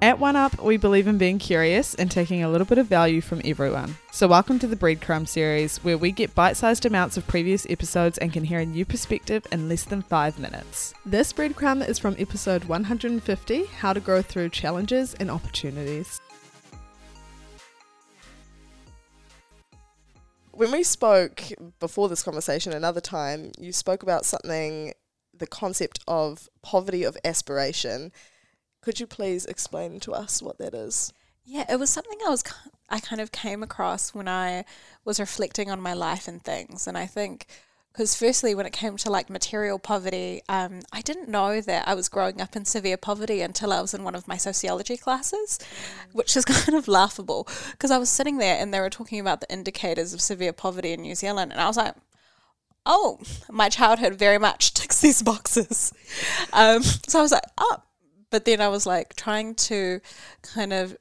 At One Up, we believe in being curious and taking a little bit of value from everyone. So, welcome to the Breadcrumb series, where we get bite sized amounts of previous episodes and can hear a new perspective in less than five minutes. This breadcrumb is from episode 150 How to Grow Through Challenges and Opportunities. When we spoke before this conversation another time, you spoke about something, the concept of poverty of aspiration. Could you please explain to us what that is? Yeah, it was something I was I kind of came across when I was reflecting on my life and things, and I think because firstly, when it came to like material poverty, um, I didn't know that I was growing up in severe poverty until I was in one of my sociology classes, which is kind of laughable because I was sitting there and they were talking about the indicators of severe poverty in New Zealand, and I was like, oh, my childhood very much ticks these boxes. Um, so I was like, oh, but then I was like trying to kind of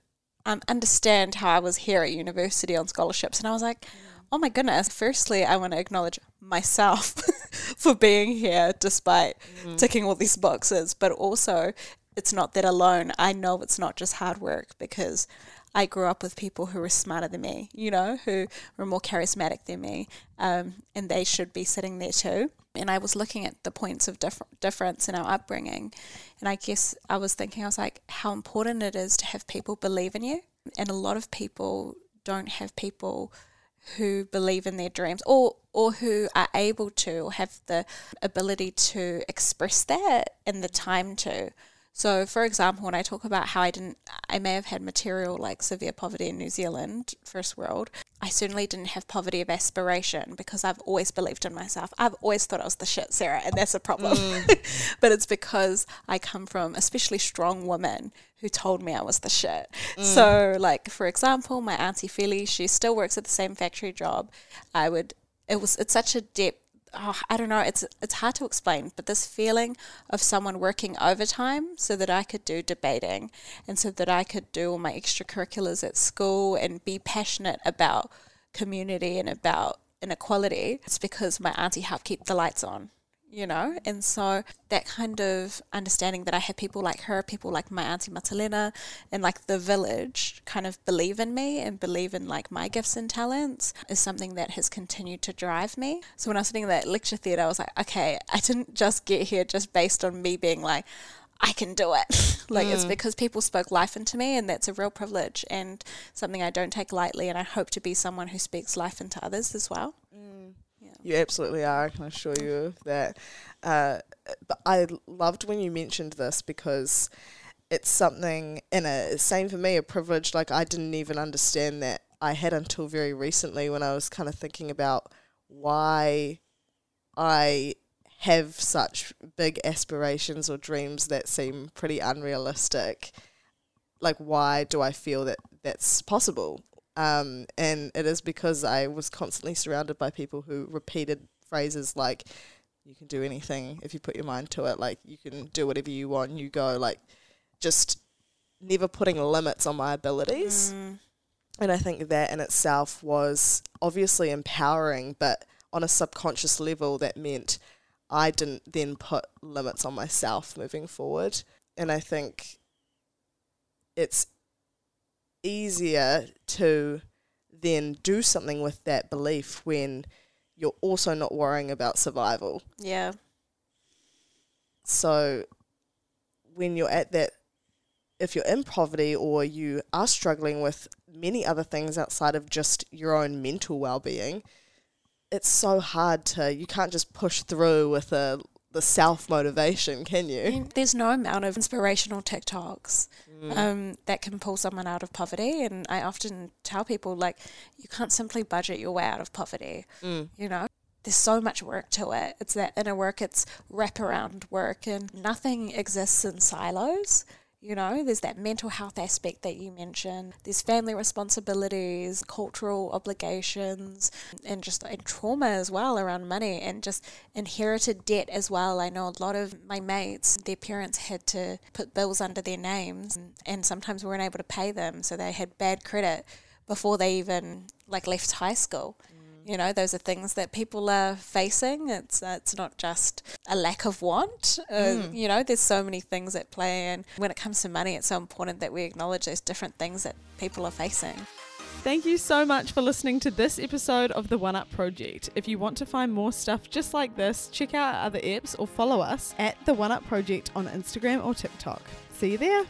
um, understand how I was here at university on scholarships, and I was like, oh my goodness. Firstly, I want to acknowledge myself for being here despite mm. ticking all these boxes, but also it's not that alone. I know it's not just hard work because I grew up with people who were smarter than me, you know, who were more charismatic than me, um, and they should be sitting there too. And I was looking at the points of diff- difference in our upbringing, and I guess I was thinking, I was like, how important it is to have people believe in you. And a lot of people don't have people who believe in their dreams or or who are able to or have the ability to express that and the time to. So, for example, when I talk about how I didn't, I may have had material like severe poverty in New Zealand, first world, I certainly didn't have poverty of aspiration because I've always believed in myself. I've always thought I was the shit, Sarah, and that's a problem. Mm. but it's because I come from especially strong women who told me I was the shit. Mm. So, like, for example, my auntie Philly, she still works at the same factory job. I would, it was, it's such a depth oh, I don't know, it's it's hard to explain, but this feeling of someone working overtime so that I could do debating and so that I could do all my extracurriculars at school and be passionate about community and about inequality, it's because my auntie helped keep the lights on you know? And so that kind of understanding that I had people like her, people like my auntie Matalena, and like the village kind of believe in me and believe in like my gifts and talents is something that has continued to drive me. So when I was sitting in that lecture theatre, I was like, okay, I didn't just get here just based on me being like, I can do it. like mm. it's because people spoke life into me and that's a real privilege and something I don't take lightly and I hope to be someone who speaks life into others as well. You absolutely are. I can assure you of that. Uh, but I loved when you mentioned this because it's something, and a same for me, a privilege. Like I didn't even understand that I had until very recently when I was kind of thinking about why I have such big aspirations or dreams that seem pretty unrealistic. Like, why do I feel that that's possible? Um, and it is because I was constantly surrounded by people who repeated phrases like, you can do anything if you put your mind to it, like, you can do whatever you want, you go, like, just never putting limits on my abilities. Mm. And I think that in itself was obviously empowering, but on a subconscious level, that meant I didn't then put limits on myself moving forward. And I think it's easier to then do something with that belief when you're also not worrying about survival. Yeah. So when you're at that if you're in poverty or you are struggling with many other things outside of just your own mental well-being, it's so hard to you can't just push through with a the self motivation, can you? There's no amount of inspirational TikToks mm. um, that can pull someone out of poverty. And I often tell people, like, you can't simply budget your way out of poverty. Mm. You know, there's so much work to it. It's that inner work, it's wraparound work, and nothing exists in silos. You know, there's that mental health aspect that you mentioned. There's family responsibilities, cultural obligations, and just and trauma as well around money and just inherited debt as well. I know a lot of my mates, their parents had to put bills under their names and, and sometimes weren't able to pay them. So they had bad credit before they even like left high school. You know, those are things that people are facing. It's uh, it's not just a lack of want. Uh, Mm. You know, there's so many things at play, and when it comes to money, it's so important that we acknowledge those different things that people are facing. Thank you so much for listening to this episode of the One Up Project. If you want to find more stuff just like this, check out our other apps or follow us at the One Up Project on Instagram or TikTok. See you there.